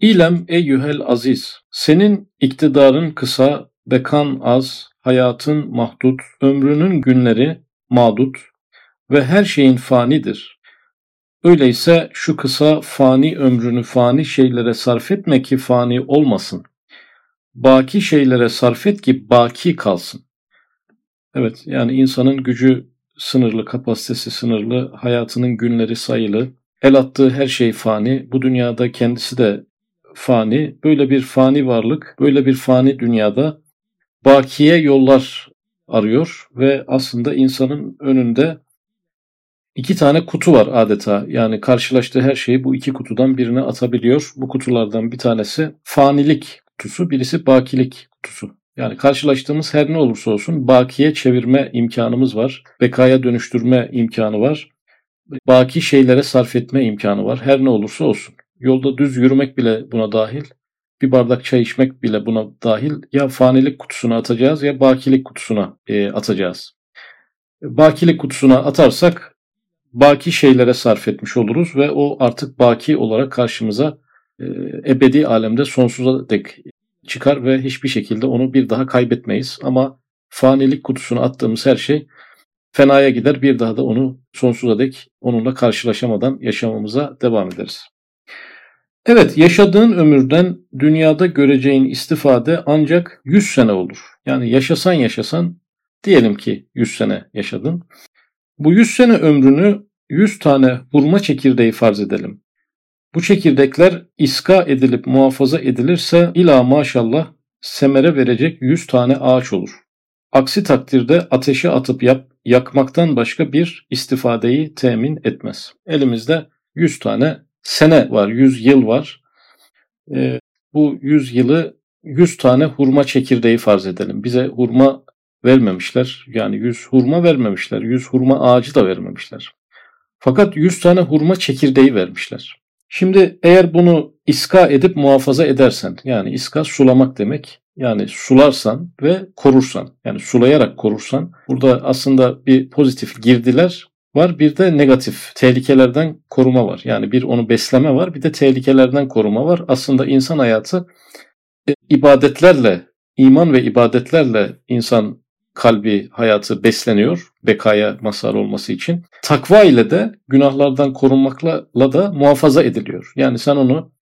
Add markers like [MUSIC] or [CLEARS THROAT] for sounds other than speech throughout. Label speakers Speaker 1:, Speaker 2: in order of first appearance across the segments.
Speaker 1: İlem eyyühel aziz, senin iktidarın kısa, bekan az, hayatın mahdut, ömrünün günleri mağdut ve her şeyin fanidir. Öyleyse şu kısa fani ömrünü fani şeylere sarf etme ki fani olmasın. Baki şeylere sarf et ki baki kalsın. Evet yani insanın gücü sınırlı, kapasitesi sınırlı, hayatının günleri sayılı, el attığı her şey fani, bu dünyada kendisi de fani, böyle bir fani varlık, böyle bir fani dünyada bakiye yollar arıyor ve aslında insanın önünde iki tane kutu var adeta. Yani karşılaştığı her şeyi bu iki kutudan birine atabiliyor. Bu kutulardan bir tanesi fanilik kutusu, birisi bakilik kutusu. Yani karşılaştığımız her ne olursa olsun bakiye çevirme imkanımız var. Bekaya dönüştürme imkanı var. Baki şeylere sarf etme imkanı var. Her ne olursa olsun. Yolda düz yürümek bile buna dahil. Bir bardak çay içmek bile buna dahil. Ya fanilik kutusuna atacağız ya bakilik kutusuna e, atacağız. Bakilik kutusuna atarsak baki şeylere sarf etmiş oluruz ve o artık baki olarak karşımıza e, ebedi alemde sonsuza dek çıkar ve hiçbir şekilde onu bir daha kaybetmeyiz. Ama fanilik kutusuna attığımız her şey fenaya gider bir daha da onu sonsuza dek onunla karşılaşamadan yaşamamıza devam ederiz. Evet yaşadığın ömürden dünyada göreceğin istifade ancak 100 sene olur. Yani yaşasan yaşasan diyelim ki 100 sene yaşadın. Bu 100 sene ömrünü 100 tane hurma çekirdeği farz edelim. Bu çekirdekler iska edilip muhafaza edilirse ila maşallah semere verecek 100 tane ağaç olur. Aksi takdirde ateşe atıp yap, yakmaktan başka bir istifadeyi temin etmez. Elimizde 100 tane sene var, 100 yıl var. E, bu 100 yılı 100 tane hurma çekirdeği farz edelim. Bize hurma vermemişler. Yani 100 hurma vermemişler. 100 hurma ağacı da vermemişler. Fakat 100 tane hurma çekirdeği vermişler. Şimdi eğer bunu iska edip muhafaza edersen yani iska sulamak demek yani sularsan ve korursan yani sulayarak korursan burada aslında bir pozitif girdiler var bir de negatif tehlikelerden koruma var. Yani bir onu besleme var bir de tehlikelerden koruma var. Aslında insan hayatı e, ibadetlerle iman ve ibadetlerle insan kalbi, hayatı besleniyor bekaya mazhar olması için. Takva ile de günahlardan korunmakla da muhafaza ediliyor. Yani sen onu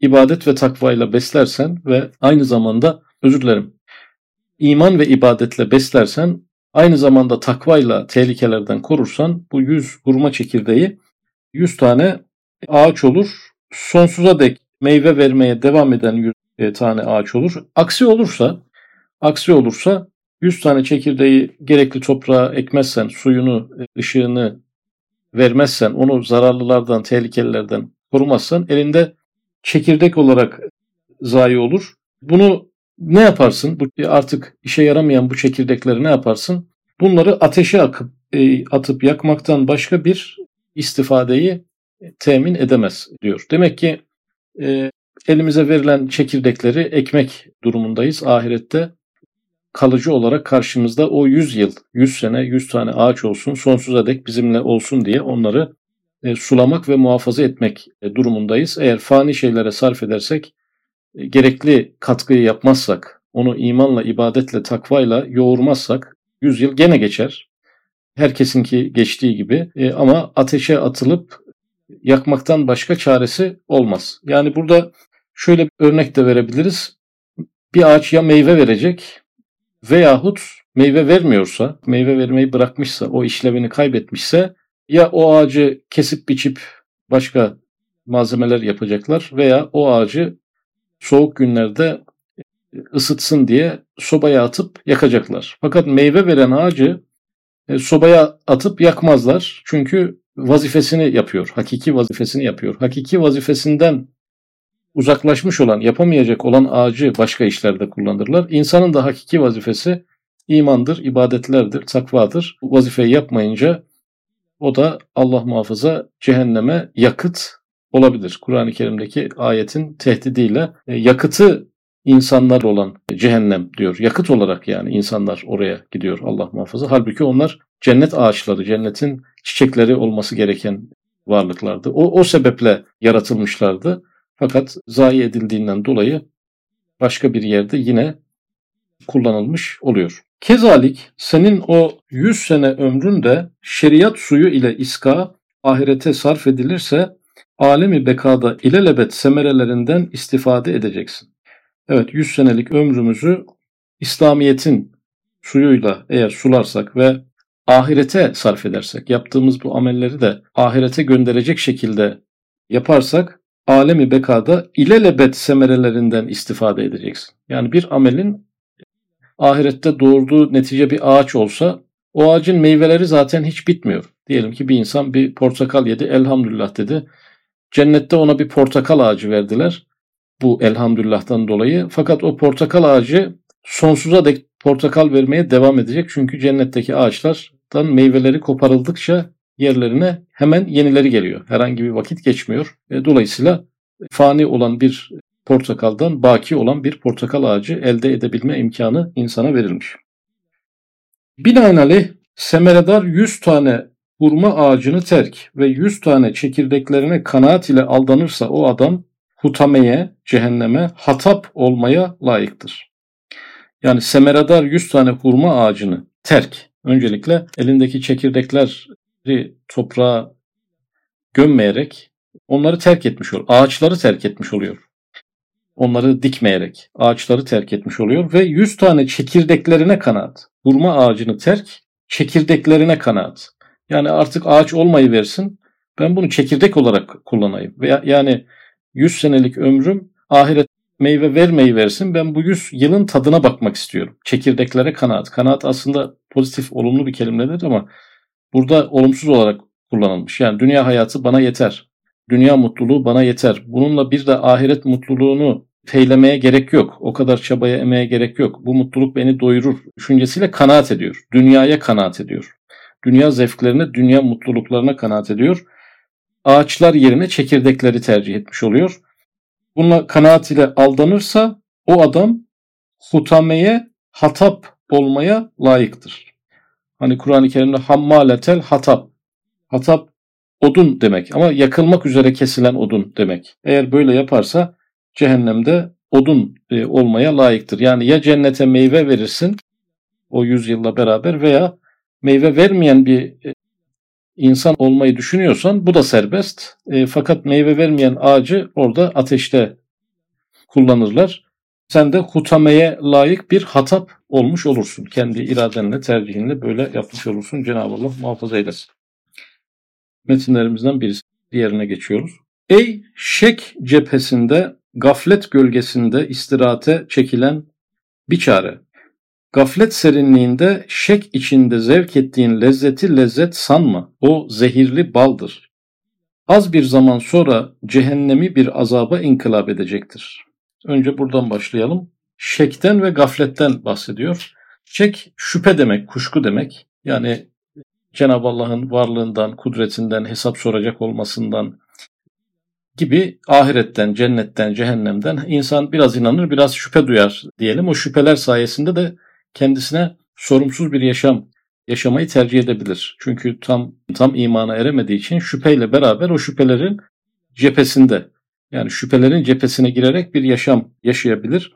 Speaker 1: ibadet ve takva ile beslersen ve aynı zamanda özür dilerim iman ve ibadetle beslersen aynı zamanda takvayla tehlikelerden korursan bu 100 hurma çekirdeği 100 tane ağaç olur. Sonsuza dek meyve vermeye devam eden 100 e, tane ağaç olur. Aksi olursa aksi olursa 100 tane çekirdeği gerekli toprağa ekmezsen, suyunu, ışığını vermezsen, onu zararlılardan, tehlikelilerden korumazsan elinde çekirdek olarak zayi olur. Bunu ne yaparsın? Bu artık işe yaramayan bu çekirdekleri ne yaparsın? Bunları ateşe akıp e, atıp yakmaktan başka bir istifadeyi temin edemez diyor. Demek ki e, elimize verilen çekirdekleri ekmek durumundayız ahirette kalıcı olarak karşımızda o 100 yıl, 100 sene, 100 tane ağaç olsun, sonsuza dek bizimle olsun diye onları e, sulamak ve muhafaza etmek e, durumundayız. Eğer fani şeylere sarf edersek, e, gerekli katkıyı yapmazsak, onu imanla, ibadetle, takvayla yoğurmazsak 100 yıl gene geçer. Herkesinki geçtiği gibi e, ama ateşe atılıp yakmaktan başka çaresi olmaz. Yani burada şöyle bir örnek de verebiliriz. Bir ağaç ya meyve verecek veyahut meyve vermiyorsa, meyve vermeyi bırakmışsa, o işlevini kaybetmişse ya o ağacı kesip biçip başka malzemeler yapacaklar veya o ağacı soğuk günlerde ısıtsın diye sobaya atıp yakacaklar. Fakat meyve veren ağacı e, sobaya atıp yakmazlar. Çünkü vazifesini yapıyor. Hakiki vazifesini yapıyor. Hakiki vazifesinden uzaklaşmış olan, yapamayacak olan ağacı başka işlerde kullanırlar. İnsanın da hakiki vazifesi imandır, ibadetlerdir, takvadır. Bu vazifeyi yapmayınca o da Allah muhafaza cehenneme yakıt olabilir. Kur'an-ı Kerim'deki ayetin tehdidiyle e, yakıtı insanlar olan cehennem diyor. Yakıt olarak yani insanlar oraya gidiyor Allah muhafaza. Halbuki onlar cennet ağaçları, cennetin çiçekleri olması gereken varlıklardı. O, o sebeple yaratılmışlardı. Fakat zayi edildiğinden dolayı başka bir yerde yine kullanılmış oluyor. Kezalik senin o 100 sene ömrün de şeriat suyu ile iska ahirete sarf edilirse alemi bekada ilelebet semerelerinden istifade edeceksin. Evet 100 senelik ömrümüzü İslamiyet'in suyuyla eğer sularsak ve ahirete sarf edersek, yaptığımız bu amelleri de ahirete gönderecek şekilde yaparsak alemi bekada ilelebet semerelerinden istifade edeceksin. Yani bir amelin ahirette doğurduğu netice bir ağaç olsa o ağacın meyveleri zaten hiç bitmiyor. Diyelim ki bir insan bir portakal yedi elhamdülillah dedi. Cennette ona bir portakal ağacı verdiler. Bu elhamdülillah'tan dolayı. Fakat o portakal ağacı sonsuza dek portakal vermeye devam edecek. Çünkü cennetteki ağaçlardan meyveleri koparıldıkça yerlerine hemen yenileri geliyor. Herhangi bir vakit geçmiyor. E, dolayısıyla fani olan bir portakaldan baki olan bir portakal ağacı elde edebilme imkanı insana verilmiş. Binaenaleyh semeredar 100 tane hurma ağacını terk ve 100 tane çekirdeklerine kanaat ile aldanırsa o adam hutameye, cehenneme, hatap olmaya layıktır. Yani semeradar 100 tane hurma ağacını terk. Öncelikle elindeki çekirdekleri toprağa gömmeyerek onları terk etmiş oluyor. Ağaçları terk etmiş oluyor. Onları dikmeyerek ağaçları terk etmiş oluyor ve 100 tane çekirdeklerine kanaat. Hurma ağacını terk, çekirdeklerine kanaat. Yani artık ağaç olmayı versin. Ben bunu çekirdek olarak kullanayım. Veya yani 100 senelik ömrüm ahiret meyve vermeyi versin. Ben bu 100 yılın tadına bakmak istiyorum. Çekirdeklere kanaat. Kanaat aslında pozitif, olumlu bir kelimedir ama burada olumsuz olarak kullanılmış. Yani dünya hayatı bana yeter. Dünya mutluluğu bana yeter. Bununla bir de ahiret mutluluğunu feylemeye gerek yok. O kadar çabaya emeğe gerek yok. Bu mutluluk beni doyurur düşüncesiyle kanaat ediyor. Dünyaya kanaat ediyor. Dünya zevklerine, dünya mutluluklarına kanaat ediyor. Ağaçlar yerine çekirdekleri tercih etmiş oluyor. Bununla kanaat ile aldanırsa o adam hutameye, hatap olmaya layıktır. Hani Kur'an-ı Kerim'de hammaletel hatap. Hatap odun demek ama yakılmak üzere kesilen odun demek. Eğer böyle yaparsa cehennemde odun e, olmaya layıktır. Yani ya cennete meyve verirsin o yüzyılla beraber veya meyve vermeyen bir e, insan olmayı düşünüyorsan bu da serbest. E, fakat meyve vermeyen ağacı orada ateşte kullanırlar. Sen de hutameye layık bir hatap olmuş olursun. Kendi iradenle, tercihinle böyle yapmış olursun. Cenab-ı Allah muhafaza eylesin. Metinlerimizden birisi diğerine geçiyoruz. Ey şek cephesinde, gaflet gölgesinde istirahate çekilen bir çare. Gaflet serinliğinde şek içinde zevk ettiğin lezzeti lezzet sanma. O zehirli baldır. Az bir zaman sonra cehennemi bir azaba inkılap edecektir. Önce buradan başlayalım. Şekten ve gafletten bahsediyor. Şek şüphe demek, kuşku demek. Yani Cenab-ı Allah'ın varlığından, kudretinden, hesap soracak olmasından gibi ahiretten, cennetten, cehennemden insan biraz inanır, biraz şüphe duyar diyelim. O şüpheler sayesinde de kendisine sorumsuz bir yaşam yaşamayı tercih edebilir. Çünkü tam tam imana eremediği için şüpheyle beraber o şüphelerin cephesinde yani şüphelerin cephesine girerek bir yaşam yaşayabilir.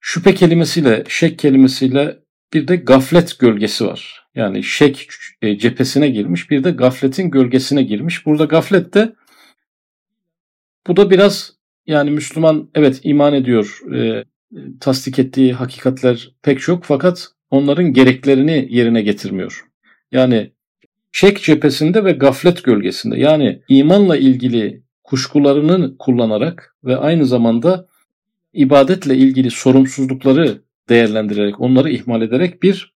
Speaker 1: Şüphe kelimesiyle, şek kelimesiyle bir de gaflet gölgesi var. Yani şek e, cephesine girmiş bir de gafletin gölgesine girmiş. Burada gaflet de bu da biraz yani Müslüman evet iman ediyor, e, tasdik ettiği hakikatler pek çok fakat onların gereklerini yerine getirmiyor. Yani şek cephesinde ve gaflet gölgesinde yani imanla ilgili kuşkularını kullanarak ve aynı zamanda ibadetle ilgili sorumsuzlukları değerlendirerek, onları ihmal ederek bir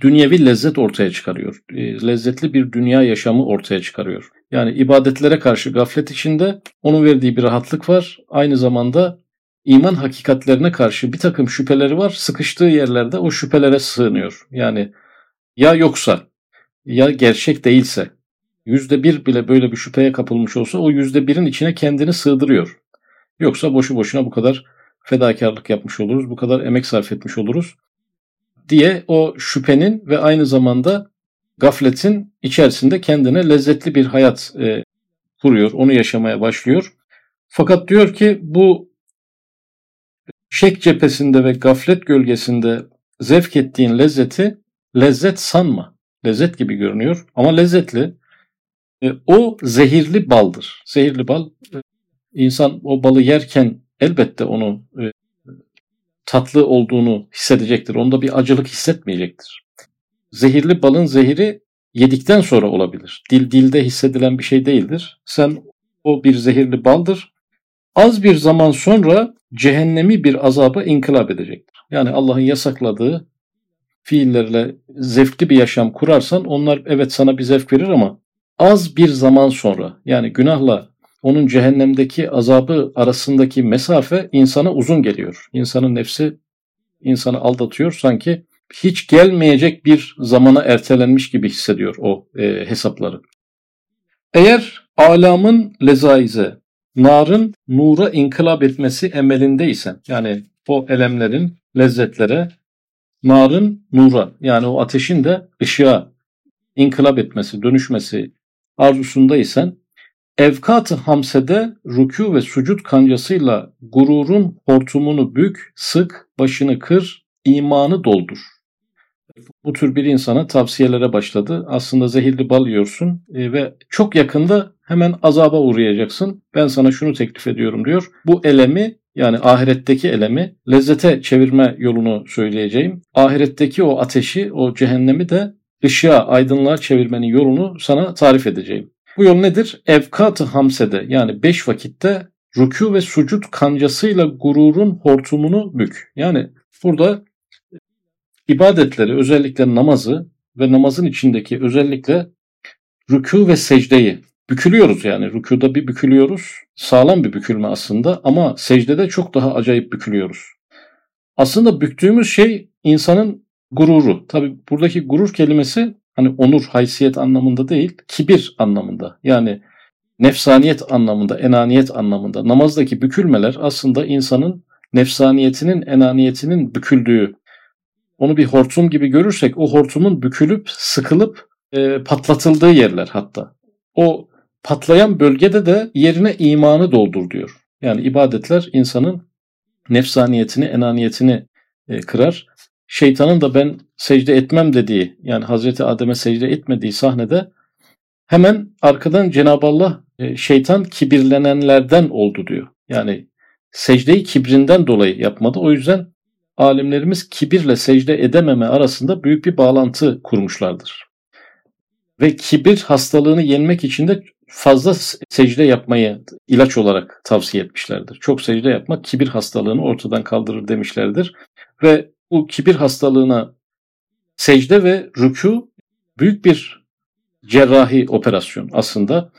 Speaker 1: dünyevi lezzet ortaya çıkarıyor. E, lezzetli bir dünya yaşamı ortaya çıkarıyor. Yani ibadetlere karşı gaflet içinde onun verdiği bir rahatlık var. Aynı zamanda iman hakikatlerine karşı bir takım şüpheleri var. Sıkıştığı yerlerde o şüphelere sığınıyor. Yani ya yoksa ya gerçek değilse yüzde bir bile böyle bir şüpheye kapılmış olsa o yüzde birin içine kendini sığdırıyor. Yoksa boşu boşuna bu kadar fedakarlık yapmış oluruz, bu kadar emek sarf etmiş oluruz diye o şüphenin ve aynı zamanda gafletin içerisinde kendine lezzetli bir hayat e, kuruyor, onu yaşamaya başlıyor. Fakat diyor ki bu şek cephesinde ve gaflet gölgesinde zevk ettiğin lezzeti lezzet sanma. Lezzet gibi görünüyor ama lezzetli. E, o zehirli baldır. Zehirli bal e, insan o balı yerken elbette onu e, tatlı olduğunu hissedecektir. Onda bir acılık hissetmeyecektir. Zehirli balın zehiri yedikten sonra olabilir. Dil dilde hissedilen bir şey değildir. Sen o bir zehirli baldır. Az bir zaman sonra cehennemi bir azaba inkılap edecektir. Yani Allah'ın yasakladığı fiillerle zevkli bir yaşam kurarsan onlar evet sana bir zevk verir ama az bir zaman sonra yani günahla onun cehennemdeki azabı arasındaki mesafe insana uzun geliyor. İnsanın nefsi insanı aldatıyor sanki hiç gelmeyecek bir zamana ertelenmiş gibi hissediyor o e, hesapları. Eğer alamın lezaize, narın nura inkılap etmesi emelindeysen yani o elemlerin lezzetlere, narın nura yani o ateşin de ışığa inkılap etmesi, dönüşmesi arzusundaysan Evkat-ı hamsede rükû ve sucud kancasıyla gururun hortumunu bük, sık, başını kır, imanı doldur. Bu tür bir insana tavsiyelere başladı. Aslında zehirli bal yiyorsun e, ve çok yakında hemen azaba uğrayacaksın. Ben sana şunu teklif ediyorum diyor. Bu elemi yani ahiretteki elemi lezzete çevirme yolunu söyleyeceğim. Ahiretteki o ateşi, o cehennemi de ışığa, aydınlığa çevirmenin yolunu sana tarif edeceğim. Bu yol nedir? Evkat-ı hamsede yani beş vakitte rükû ve sucud kancasıyla gururun hortumunu bük. Yani burada ibadetleri özellikle namazı ve namazın içindeki özellikle rükû ve secdeyi bükülüyoruz yani. Rükuda bir bükülüyoruz. Sağlam bir bükülme aslında ama secdede çok daha acayip bükülüyoruz. Aslında büktüğümüz şey insanın gururu. Tabi buradaki gurur kelimesi hani onur, haysiyet anlamında değil, kibir anlamında. Yani nefsaniyet anlamında, enaniyet anlamında. Namazdaki bükülmeler aslında insanın nefsaniyetinin, enaniyetinin büküldüğü. Onu bir hortum gibi görürsek o hortumun bükülüp, sıkılıp e, patlatıldığı yerler hatta. O patlayan bölgede de yerine imanı doldur diyor. Yani ibadetler insanın nefsaniyetini, enaniyetini e, kırar şeytanın da ben secde etmem dediği yani Hazreti Adem'e secde etmediği sahnede hemen arkadan Cenab-ı Allah e, şeytan kibirlenenlerden oldu diyor. Yani secdeyi kibrinden dolayı yapmadı. O yüzden alimlerimiz kibirle secde edememe arasında büyük bir bağlantı kurmuşlardır. Ve kibir hastalığını yenmek için de fazla secde yapmayı ilaç olarak tavsiye etmişlerdir. Çok secde yapmak kibir hastalığını ortadan kaldırır demişlerdir. Ve bu kibir hastalığına secde ve rükû büyük bir cerrahi operasyon aslında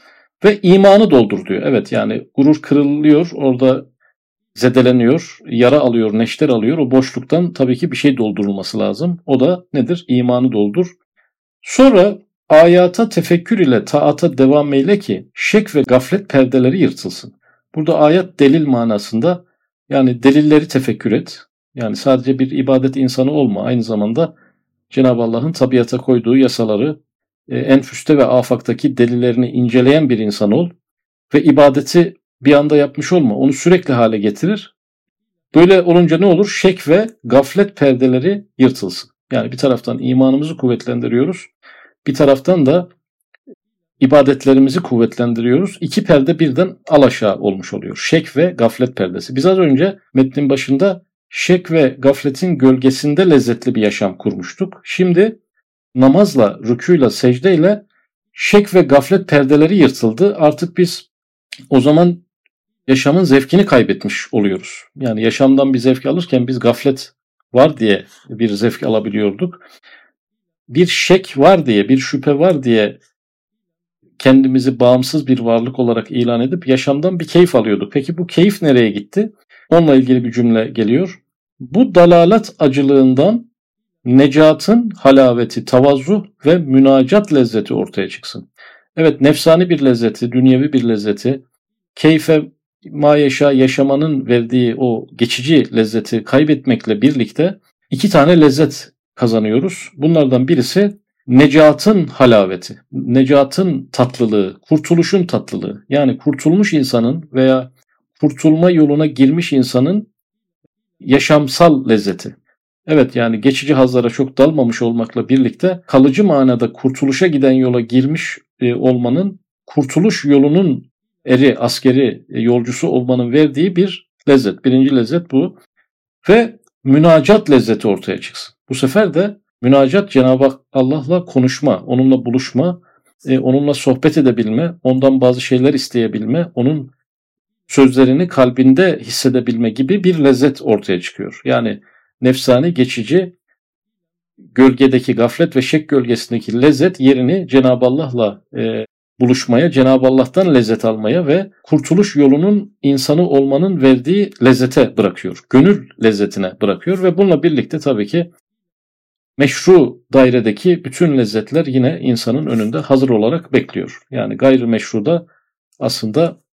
Speaker 1: ve imanı doldur diyor. Evet yani gurur kırılıyor orada zedeleniyor, yara alıyor, neşter alıyor. O boşluktan tabii ki bir şey doldurulması lazım. O da nedir? İmanı doldur. Sonra ayata tefekkür ile taata devam eyle ki şek ve gaflet perdeleri yırtılsın. Burada ayet delil manasında yani delilleri tefekkür et. Yani sadece bir ibadet insanı olma. Aynı zamanda Cenab-ı Allah'ın tabiata koyduğu yasaları e, enfüste ve afaktaki delillerini inceleyen bir insan ol ve ibadeti bir anda yapmış olma. Onu sürekli hale getirir. Böyle olunca ne olur? Şek ve gaflet perdeleri yırtılsın. Yani bir taraftan imanımızı kuvvetlendiriyoruz. Bir taraftan da ibadetlerimizi kuvvetlendiriyoruz. İki perde birden alaşağı olmuş oluyor. Şek ve gaflet perdesi. Biz az önce metnin başında şek ve gafletin gölgesinde lezzetli bir yaşam kurmuştuk. Şimdi namazla, rükuyla, secdeyle şek ve gaflet perdeleri yırtıldı. Artık biz o zaman yaşamın zevkini kaybetmiş oluyoruz. Yani yaşamdan bir zevk alırken biz gaflet var diye bir zevk alabiliyorduk. Bir şek var diye, bir şüphe var diye kendimizi bağımsız bir varlık olarak ilan edip yaşamdan bir keyif alıyorduk. Peki bu keyif nereye gitti? Onunla ilgili bir cümle geliyor. Bu dalalet acılığından necatın halaveti, tavazu ve münacat lezzeti ortaya çıksın. Evet nefsani bir lezzeti, dünyevi bir lezzeti, keyfe ma yaşa yaşamanın verdiği o geçici lezzeti kaybetmekle birlikte iki tane lezzet kazanıyoruz. Bunlardan birisi necatın halaveti, necatın tatlılığı, kurtuluşun tatlılığı. Yani kurtulmuş insanın veya kurtulma yoluna girmiş insanın yaşamsal lezzeti. Evet yani geçici hazlara çok dalmamış olmakla birlikte kalıcı manada kurtuluşa giden yola girmiş e, olmanın kurtuluş yolunun eri, askeri, e, yolcusu olmanın verdiği bir lezzet. Birinci lezzet bu. Ve münacat lezzeti ortaya çıksın. Bu sefer de münacat Cenab-ı Allah'la konuşma, onunla buluşma, e, onunla sohbet edebilme, ondan bazı şeyler isteyebilme, onun sözlerini kalbinde hissedebilme gibi bir lezzet ortaya çıkıyor. Yani nefsani geçici gölgedeki gaflet ve şek gölgesindeki lezzet yerini Cenab-ı Allah'la e, buluşmaya, Cenab-ı Allah'tan lezzet almaya ve kurtuluş yolunun insanı olmanın verdiği lezzete bırakıyor. Gönül lezzetine bırakıyor ve bununla birlikte tabii ki meşru dairedeki bütün lezzetler yine insanın önünde hazır olarak bekliyor. Yani gayrimeşruda aslında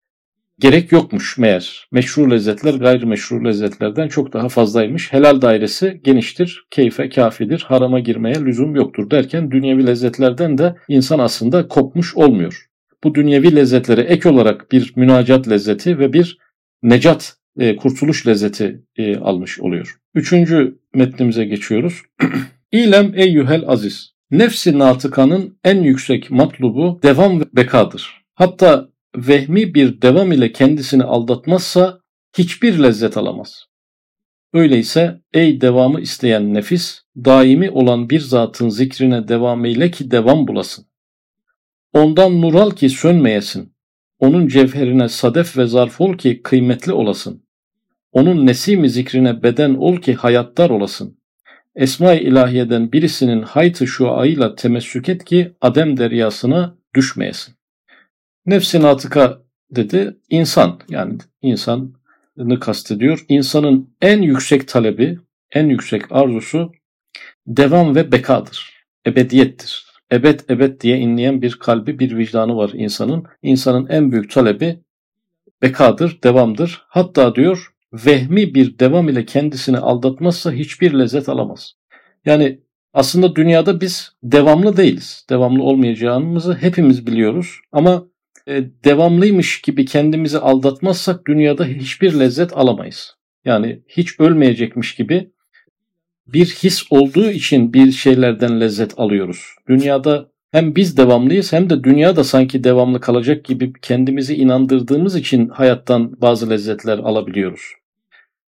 Speaker 1: gerek yokmuş meğer. Meşru lezzetler gayrimeşru lezzetlerden çok daha fazlaymış. Helal dairesi geniştir, keyfe kafidir, harama girmeye lüzum yoktur derken dünyevi lezzetlerden de insan aslında kopmuş olmuyor. Bu dünyevi lezzetlere ek olarak bir münacat lezzeti ve bir necat, e, kurtuluş lezzeti e, almış oluyor. Üçüncü metnimize geçiyoruz. [CLEARS THROAT] İlem eyyühel aziz. Nefsi natıkanın en yüksek matlubu devam ve bekadır. Hatta vehmi bir devam ile kendisini aldatmazsa hiçbir lezzet alamaz. Öyleyse ey devamı isteyen nefis, daimi olan bir zatın zikrine devam eyle ki devam bulasın. Ondan nur al ki sönmeyesin. Onun cevherine sadef ve zarf ol ki kıymetli olasın. Onun nesimi zikrine beden ol ki hayattar olasın. Esma-i ilahiyeden birisinin haytı şuayla temessük et ki adem deryasına düşmeyesin. Nefsin atıka dedi insan yani insanı kastediyor. İnsanın en yüksek talebi, en yüksek arzusu devam ve bekadır. Ebediyettir. Ebed ebed diye inleyen bir kalbi, bir vicdanı var insanın. İnsanın en büyük talebi bekadır, devamdır. Hatta diyor vehmi bir devam ile kendisini aldatmazsa hiçbir lezzet alamaz. Yani aslında dünyada biz devamlı değiliz. Devamlı olmayacağımızı hepimiz biliyoruz. Ama e, devamlıymış gibi kendimizi aldatmazsak dünyada hiçbir lezzet alamayız. Yani hiç ölmeyecekmiş gibi bir his olduğu için bir şeylerden lezzet alıyoruz. Dünyada hem biz devamlıyız hem de dünya da sanki devamlı kalacak gibi kendimizi inandırdığımız için hayattan bazı lezzetler alabiliyoruz.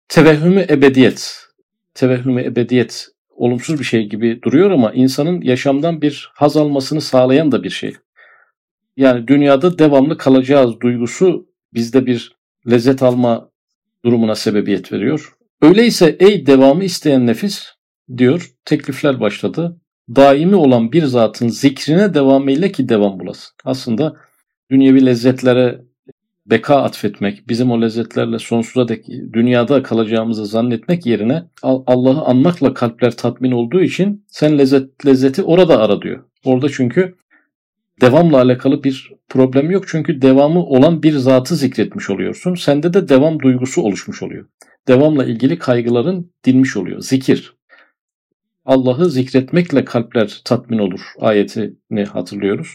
Speaker 1: Tevehhümü ebediyet. Tevehhümü ebediyet olumsuz bir şey gibi duruyor ama insanın yaşamdan bir haz almasını sağlayan da bir şey yani dünyada devamlı kalacağız duygusu bizde bir lezzet alma durumuna sebebiyet veriyor. Öyleyse ey devamı isteyen nefis diyor teklifler başladı. Daimi olan bir zatın zikrine devam eyle ki devam bulasın. Aslında dünyevi lezzetlere beka atfetmek, bizim o lezzetlerle sonsuza dek dünyada kalacağımızı zannetmek yerine Allah'ı anmakla kalpler tatmin olduğu için sen lezzet lezzeti orada ara diyor. Orada çünkü devamla alakalı bir problem yok. Çünkü devamı olan bir zatı zikretmiş oluyorsun. Sende de devam duygusu oluşmuş oluyor. Devamla ilgili kaygıların dinmiş oluyor. Zikir. Allah'ı zikretmekle kalpler tatmin olur ayetini hatırlıyoruz.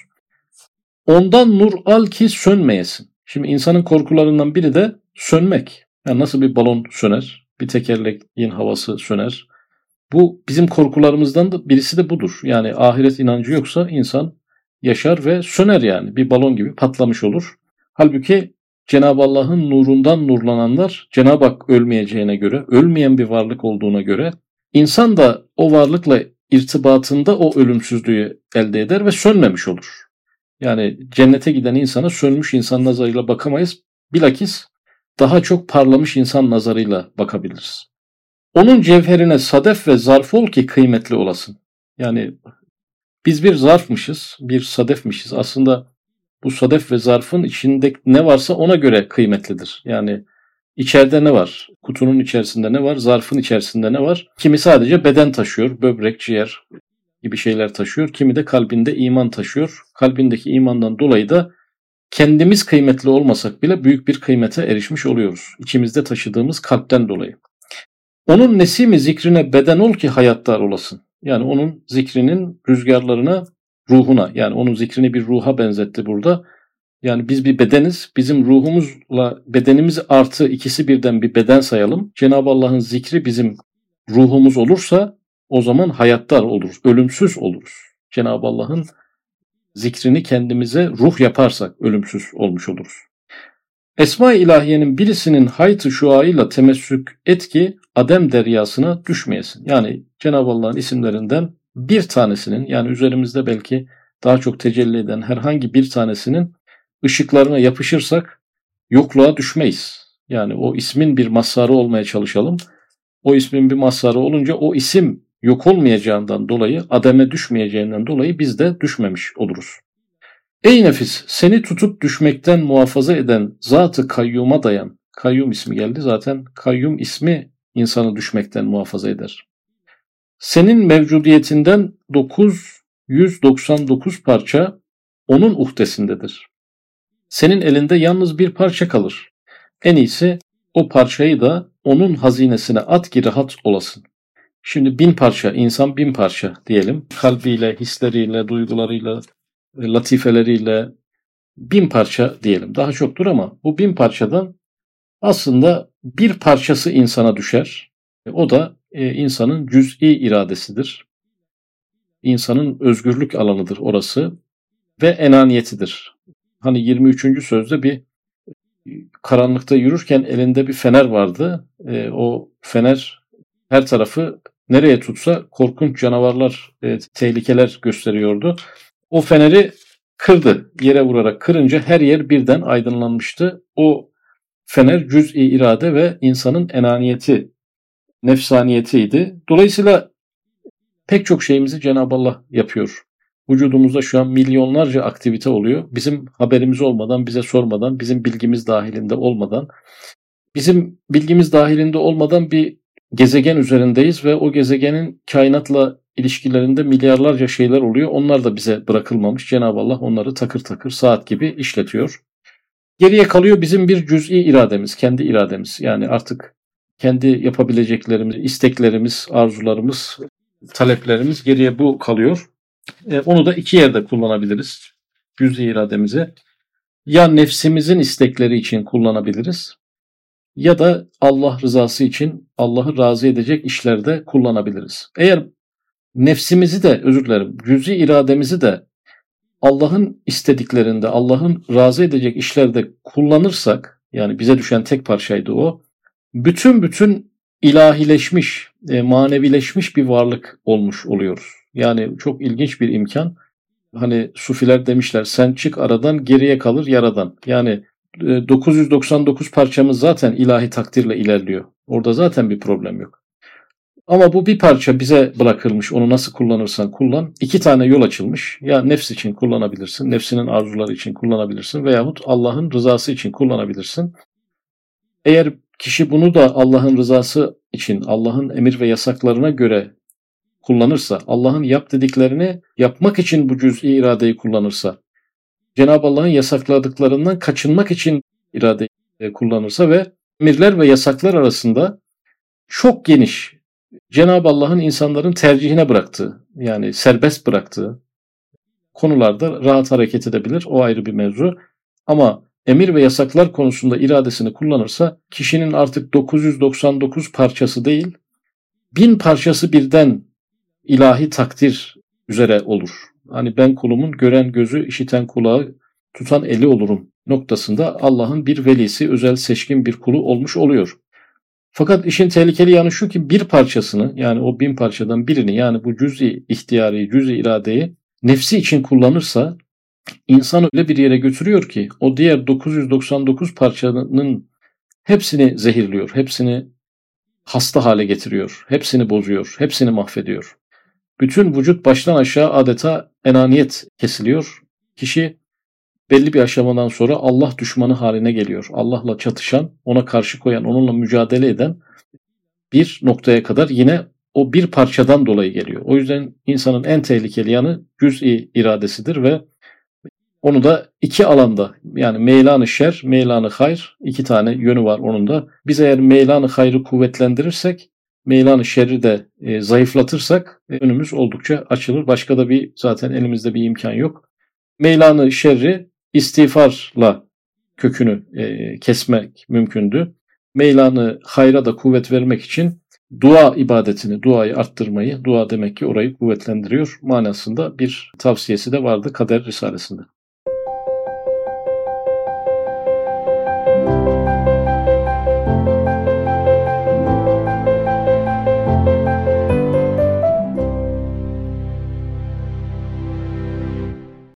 Speaker 1: Ondan nur al ki sönmeyesin. Şimdi insanın korkularından biri de sönmek. Yani nasıl bir balon söner, bir tekerleğin havası söner. Bu bizim korkularımızdan da birisi de budur. Yani ahiret inancı yoksa insan yaşar ve söner yani. Bir balon gibi patlamış olur. Halbuki Cenab-ı Allah'ın nurundan nurlananlar Cenab-ı Hak ölmeyeceğine göre, ölmeyen bir varlık olduğuna göre insan da o varlıkla irtibatında o ölümsüzlüğü elde eder ve sönmemiş olur. Yani cennete giden insana sönmüş insan nazarıyla bakamayız. Bilakis daha çok parlamış insan nazarıyla bakabiliriz. Onun cevherine sadef ve zarf ol ki kıymetli olasın. Yani biz bir zarfmışız, bir sadefmişiz. Aslında bu sadef ve zarfın içinde ne varsa ona göre kıymetlidir. Yani içeride ne var? Kutunun içerisinde ne var? Zarfın içerisinde ne var? Kimi sadece beden taşıyor, böbrek, ciğer gibi şeyler taşıyor. Kimi de kalbinde iman taşıyor. Kalbindeki imandan dolayı da kendimiz kıymetli olmasak bile büyük bir kıymete erişmiş oluyoruz. İçimizde taşıdığımız kalpten dolayı. Onun nesimi zikrine beden ol ki hayattar olasın. Yani onun zikrinin rüzgarlarına, ruhuna yani onun zikrini bir ruha benzetti burada. Yani biz bir bedeniz. Bizim ruhumuzla bedenimiz artı ikisi birden bir beden sayalım. Cenab-ı Allah'ın zikri bizim ruhumuz olursa o zaman hayattar oluruz. Ölümsüz oluruz. Cenab-ı Allah'ın zikrini kendimize ruh yaparsak ölümsüz olmuş oluruz. Esma-i ilahiyenin birisinin haytı şuayla temessük et ki Adem deryasına düşmeyesin. Yani Cenab-ı Allah'ın isimlerinden bir tanesinin yani üzerimizde belki daha çok tecelli eden herhangi bir tanesinin ışıklarına yapışırsak yokluğa düşmeyiz. Yani o ismin bir mazharı olmaya çalışalım. O ismin bir mazharı olunca o isim yok olmayacağından dolayı, ademe düşmeyeceğinden dolayı biz de düşmemiş oluruz. Ey nefis, seni tutup düşmekten muhafaza eden zatı kayyuma dayan. Kayyum ismi geldi zaten. Kayyum ismi insanı düşmekten muhafaza eder. Senin mevcudiyetinden 999 parça onun uhdesindedir. Senin elinde yalnız bir parça kalır. En iyisi o parçayı da onun hazinesine at ki rahat olasın. Şimdi bin parça, insan bin parça diyelim. Kalbiyle, hisleriyle, duygularıyla, latifeleriyle bin parça diyelim. Daha çoktur ama bu bin parçadan aslında bir parçası insana düşer. O da e, insanın cüz'i iradesidir. İnsanın özgürlük alanıdır orası ve enaniyetidir. Hani 23. sözde bir karanlıkta yürürken elinde bir fener vardı. E, o fener her tarafı nereye tutsa korkunç canavarlar, e, tehlikeler gösteriyordu. O feneri kırdı. Yere vurarak kırınca her yer birden aydınlanmıştı. O fener cüz'i irade ve insanın enaniyeti, nefsaniyetiydi. Dolayısıyla pek çok şeyimizi Cenab-ı Allah yapıyor. Vücudumuzda şu an milyonlarca aktivite oluyor. Bizim haberimiz olmadan, bize sormadan, bizim bilgimiz dahilinde olmadan, bizim bilgimiz dahilinde olmadan bir gezegen üzerindeyiz ve o gezegenin kainatla ilişkilerinde milyarlarca şeyler oluyor. Onlar da bize bırakılmamış. Cenab-ı Allah onları takır takır saat gibi işletiyor. Geriye kalıyor bizim bir cüz'i irademiz, kendi irademiz. Yani artık kendi yapabileceklerimiz, isteklerimiz, arzularımız, taleplerimiz geriye bu kalıyor. E, onu da iki yerde kullanabiliriz. Cüz'i irademizi. Ya nefsimizin istekleri için kullanabiliriz ya da Allah rızası için Allah'ı razı edecek işlerde kullanabiliriz. Eğer nefsimizi de özür dilerim cüz'i irademizi de Allah'ın istediklerinde Allah'ın razı edecek işlerde kullanırsak yani bize düşen tek parçaydı o bütün bütün ilahileşmiş, e, manevileşmiş bir varlık olmuş oluyoruz. Yani çok ilginç bir imkan. Hani sufiler demişler sen çık aradan geriye kalır yaradan. Yani 999 e, parçamız zaten ilahi takdirle ilerliyor. Orada zaten bir problem yok. Ama bu bir parça bize bırakılmış. Onu nasıl kullanırsan kullan. İki tane yol açılmış. Ya nefs için kullanabilirsin, nefsinin arzuları için kullanabilirsin veyahut Allah'ın rızası için kullanabilirsin. Eğer kişi bunu da Allah'ın rızası için, Allah'ın emir ve yasaklarına göre kullanırsa, Allah'ın yap dediklerini yapmak için bu cüz'i iradeyi kullanırsa, Cenab-ı Allah'ın yasakladıklarından kaçınmak için irade kullanırsa ve emirler ve yasaklar arasında çok geniş Cenab-ı Allah'ın insanların tercihine bıraktığı yani serbest bıraktığı konularda rahat hareket edebilir. O ayrı bir mevzu. Ama emir ve yasaklar konusunda iradesini kullanırsa kişinin artık 999 parçası değil bin parçası birden ilahi takdir üzere olur hani ben kulumun gören gözü, işiten kulağı, tutan eli olurum noktasında Allah'ın bir velisi, özel seçkin bir kulu olmuş oluyor. Fakat işin tehlikeli yanı şu ki bir parçasını yani o bin parçadan birini yani bu cüz'i ihtiyarı, cüz'i iradeyi nefsi için kullanırsa insan öyle bir yere götürüyor ki o diğer 999 parçanın hepsini zehirliyor, hepsini hasta hale getiriyor, hepsini bozuyor, hepsini mahvediyor. Bütün vücut baştan aşağı adeta enaniyet kesiliyor. Kişi belli bir aşamadan sonra Allah düşmanı haline geliyor. Allah'la çatışan, ona karşı koyan, onunla mücadele eden bir noktaya kadar yine o bir parçadan dolayı geliyor. O yüzden insanın en tehlikeli yanı cüz'i iradesidir ve onu da iki alanda yani meylanı şer, meylanı hayır iki tane yönü var onun da. Biz eğer meylanı hayrı kuvvetlendirirsek meylanı şerri de e, zayıflatırsak e, önümüz oldukça açılır. Başka da bir zaten elimizde bir imkan yok. Meylanı şerri istiğfarla kökünü e, kesmek mümkündü. Meylanı hayra da kuvvet vermek için dua ibadetini, duayı arttırmayı, dua demek ki orayı kuvvetlendiriyor manasında bir tavsiyesi de vardı Kader Risalesi'nde.